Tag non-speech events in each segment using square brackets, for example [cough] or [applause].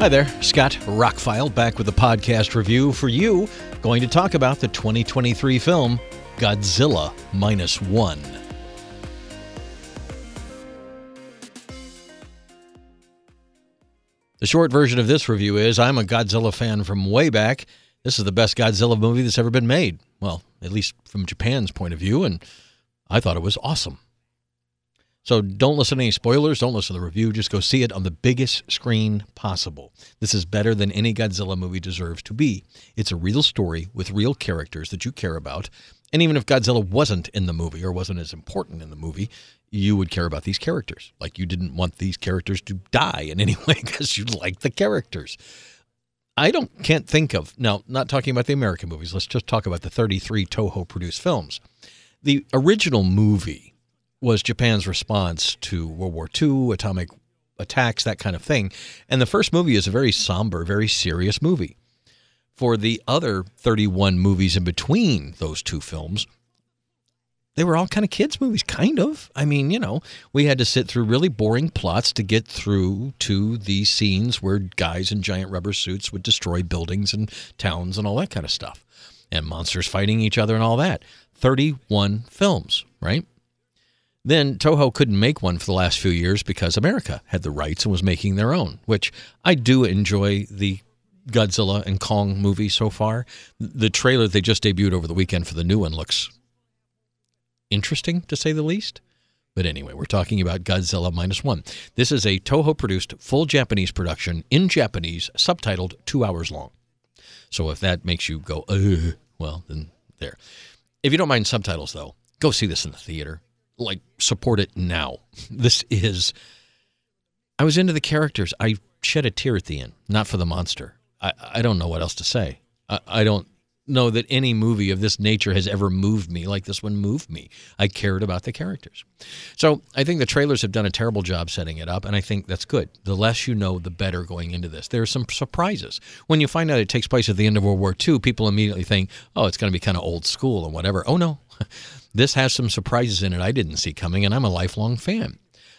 Hi there, Scott Rockfile back with a podcast review for you. Going to talk about the 2023 film Godzilla Minus One. The short version of this review is I'm a Godzilla fan from way back. This is the best Godzilla movie that's ever been made. Well, at least from Japan's point of view, and I thought it was awesome. So don't listen to any spoilers. Don't listen to the review. Just go see it on the biggest screen possible. This is better than any Godzilla movie deserves to be. It's a real story with real characters that you care about. And even if Godzilla wasn't in the movie or wasn't as important in the movie, you would care about these characters. Like you didn't want these characters to die in any [laughs] way because you like the characters. I don't can't think of now. Not talking about the American movies. Let's just talk about the 33 Toho produced films. The original movie was Japan's response to World War II, atomic attacks, that kind of thing. And the first movie is a very somber, very serious movie. For the other 31 movies in between those two films, they were all kind of kids' movies, kind of. I mean, you know, we had to sit through really boring plots to get through to the scenes where guys in giant rubber suits would destroy buildings and towns and all that kind of stuff, and monsters fighting each other and all that. 31 films, right? Then Toho couldn't make one for the last few years because America had the rights and was making their own, which I do enjoy the Godzilla and Kong movie so far. The trailer they just debuted over the weekend for the new one looks interesting to say the least. But anyway, we're talking about Godzilla Minus One. This is a Toho produced full Japanese production in Japanese, subtitled two hours long. So if that makes you go, well, then there. If you don't mind subtitles, though, go see this in the theater like support it now. [laughs] This is. I was into the characters. I shed a tear at the end, not for the monster. I, I don't know what else to say. I, I don't know that any movie of this nature has ever moved me like this one moved me. I cared about the characters. So I think the trailers have done a terrible job setting it up, and I think that's good. The less you know, the better going into this. There are some surprises. When you find out it takes place at the end of World War II, people immediately think, oh, it's going to be kind of old school and whatever. Oh, no. [laughs] This has some surprises in it I didn't see coming, and I'm a lifelong fan.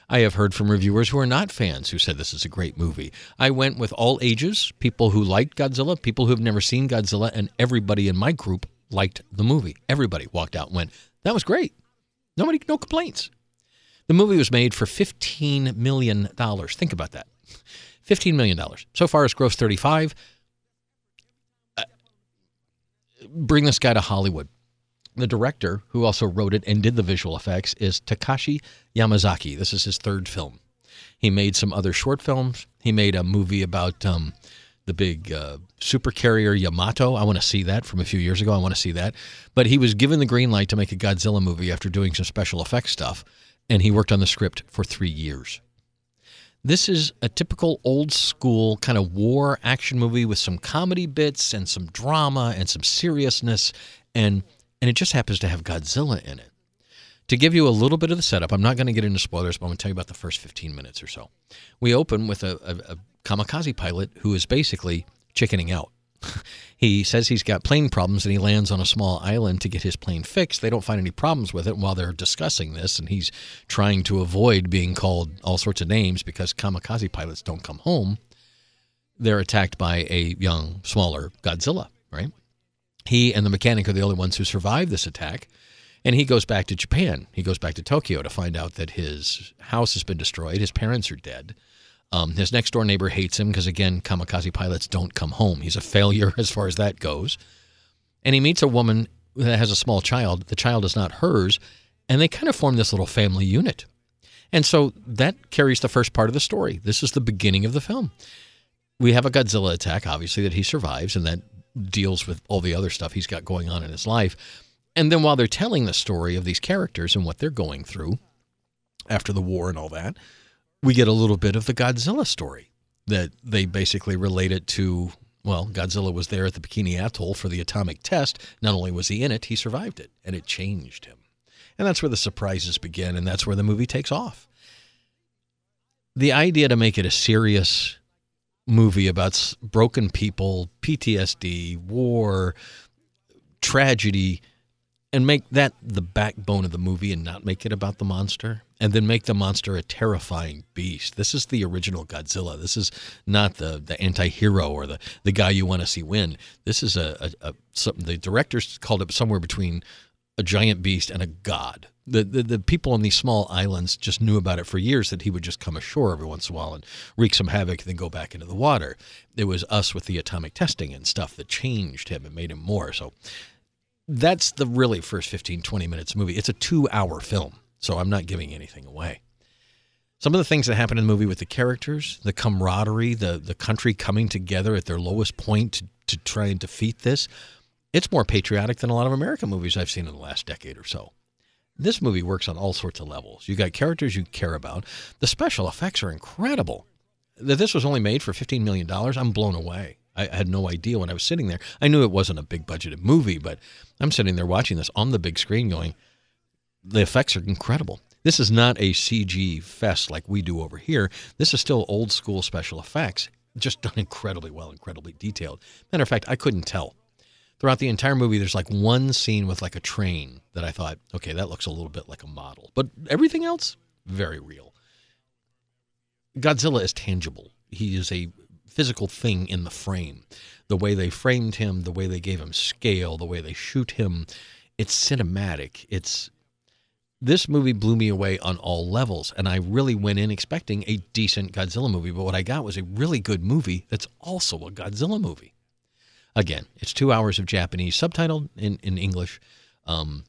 I have heard from reviewers who are not fans who said this is a great movie. I went with all ages, people who liked Godzilla, people who have never seen Godzilla, and everybody in my group liked the movie. Everybody walked out and went, that was great. Nobody, no complaints. The movie was made for $15 million. Think about that. $15 million. So far, it's grossed 35. Uh, bring this guy to Hollywood. The director, who also wrote it and did the visual effects, is Takashi Yamazaki. This is his third film. He made some other short films. He made a movie about um, the big uh, super carrier Yamato. I want to see that from a few years ago. I want to see that. But he was given the green light to make a Godzilla movie after doing some special effects stuff, and he worked on the script for three years. This is a typical old school kind of war action movie with some comedy bits and some drama and some seriousness. And and it just happens to have Godzilla in it. To give you a little bit of the setup, I'm not going to get into spoilers, but I'm going to tell you about the first 15 minutes or so. We open with a, a, a kamikaze pilot who is basically chickening out. [laughs] he says he's got plane problems and he lands on a small island to get his plane fixed. They don't find any problems with it while they're discussing this, and he's trying to avoid being called all sorts of names because kamikaze pilots don't come home. They're attacked by a young, smaller Godzilla, right? He and the mechanic are the only ones who survived this attack. And he goes back to Japan. He goes back to Tokyo to find out that his house has been destroyed. His parents are dead. Um, his next door neighbor hates him because, again, kamikaze pilots don't come home. He's a failure [laughs] as far as that goes. And he meets a woman that has a small child. The child is not hers. And they kind of form this little family unit. And so that carries the first part of the story. This is the beginning of the film. We have a Godzilla attack, obviously, that he survives, and that deals with all the other stuff he's got going on in his life. And then while they're telling the story of these characters and what they're going through after the war and all that, we get a little bit of the Godzilla story that they basically relate it to. Well, Godzilla was there at the Bikini Atoll for the atomic test. Not only was he in it, he survived it, and it changed him. And that's where the surprises begin, and that's where the movie takes off. The idea to make it a serious movie about broken people, PTSD, war, tragedy. and make that the backbone of the movie and not make it about the monster and then make the monster a terrifying beast. This is the original Godzilla. This is not the the anti-hero or the the guy you want to see win. This is a, a, a something the directors called it somewhere between a giant beast and a god. The, the the people on these small islands just knew about it for years that he would just come ashore every once in a while and wreak some havoc and then go back into the water. It was us with the atomic testing and stuff that changed him and made him more. So that's the really first 15, 20 minutes movie. It's a two hour film, so I'm not giving anything away. Some of the things that happen in the movie with the characters, the camaraderie, the, the country coming together at their lowest point to, to try and defeat this, it's more patriotic than a lot of American movies I've seen in the last decade or so. This movie works on all sorts of levels. You got characters you care about. The special effects are incredible. That this was only made for $15 million, I'm blown away. I had no idea when I was sitting there. I knew it wasn't a big budgeted movie, but I'm sitting there watching this on the big screen going, the effects are incredible. This is not a CG fest like we do over here. This is still old school special effects, just done incredibly well, incredibly detailed. Matter of fact, I couldn't tell. Throughout the entire movie, there's like one scene with like a train that I thought, okay, that looks a little bit like a model. But everything else, very real. Godzilla is tangible. He is a physical thing in the frame. The way they framed him, the way they gave him scale, the way they shoot him, it's cinematic. It's this movie blew me away on all levels, and I really went in expecting a decent Godzilla movie, but what I got was a really good movie that's also a Godzilla movie. Again, it's two hours of Japanese, subtitled in, in English. Um,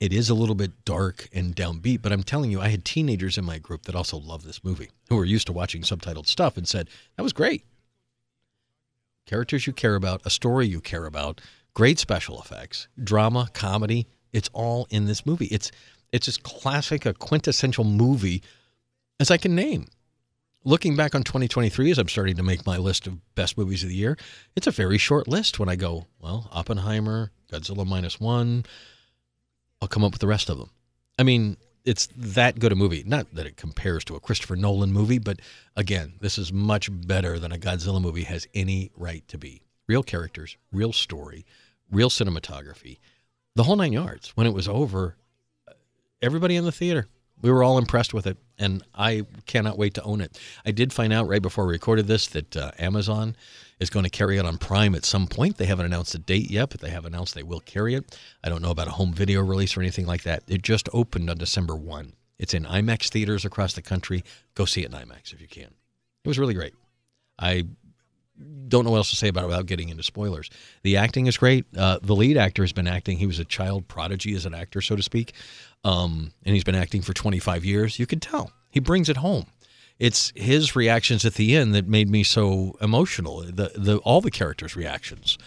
it is a little bit dark and downbeat, but I'm telling you, I had teenagers in my group that also love this movie, who were used to watching subtitled stuff and said, that was great. Characters you care about, a story you care about, great special effects, drama, comedy, it's all in this movie. It's it's as classic, a quintessential movie as I can name. Looking back on 2023, as I'm starting to make my list of best movies of the year, it's a very short list when I go, well, Oppenheimer, Godzilla Minus One, I'll come up with the rest of them. I mean, it's that good a movie. Not that it compares to a Christopher Nolan movie, but again, this is much better than a Godzilla movie has any right to be. Real characters, real story, real cinematography, the whole nine yards. When it was over, everybody in the theater, we were all impressed with it, and I cannot wait to own it. I did find out right before we recorded this that uh, Amazon is going to carry it on Prime at some point. They haven't announced a date yet, but they have announced they will carry it. I don't know about a home video release or anything like that. It just opened on December 1. It's in IMAX theaters across the country. Go see it in IMAX if you can. It was really great. I don't know what else to say about it without getting into spoilers. The acting is great. Uh, the lead actor has been acting. He was a child prodigy as an actor, so to speak, um, and he's been acting for 25 years. You can tell he brings it home it's his reactions at the end that made me so emotional. The the all the characters' reactions.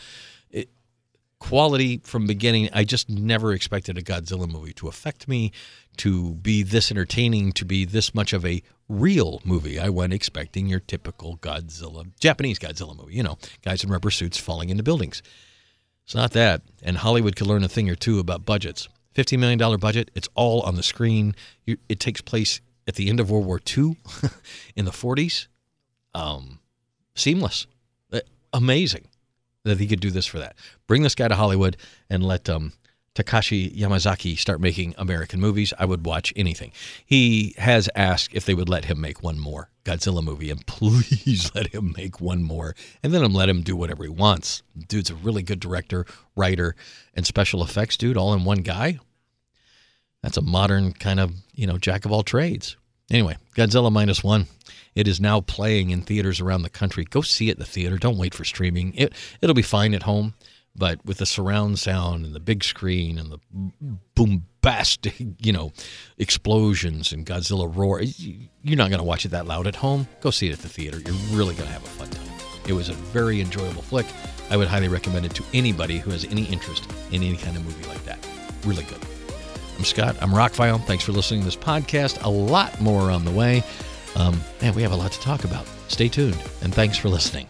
It, quality from beginning. I just never expected a Godzilla movie to affect me, to be this entertaining, to be this much of a real movie. I went expecting your typical Godzilla, Japanese Godzilla movie, you know, guys in rubber suits falling into buildings. It's not that. And Hollywood could learn a thing or two about budgets. $15 million budget, it's all on the screen. it takes place at the end of World War II [laughs] in the 40s. Um, seamless. Uh, amazing that he could do this for that. Bring this guy to Hollywood and let um, Takashi Yamazaki start making American movies. I would watch anything. He has asked if they would let him make one more Godzilla movie, and [laughs] please let him make one more. And then let him do whatever he wants. Dude's a really good director, writer, and special effects dude, all in one guy. That's a modern kind of, you know, jack of all trades. Anyway, Godzilla Minus One. It is now playing in theaters around the country. Go see it in the theater. Don't wait for streaming. It it'll be fine at home, but with the surround sound and the big screen and the bombastic, [laughs] you know, explosions and Godzilla roar, you're not going to watch it that loud at home. Go see it at the theater. You're really going to have a fun time. It was a very enjoyable flick. I would highly recommend it to anybody who has any interest in any kind of movie like that. Really good. I'm Scott. I'm Rockfile. Thanks for listening to this podcast. A lot more on the way. Um, we have a lot to talk about. Stay tuned, and thanks for listening.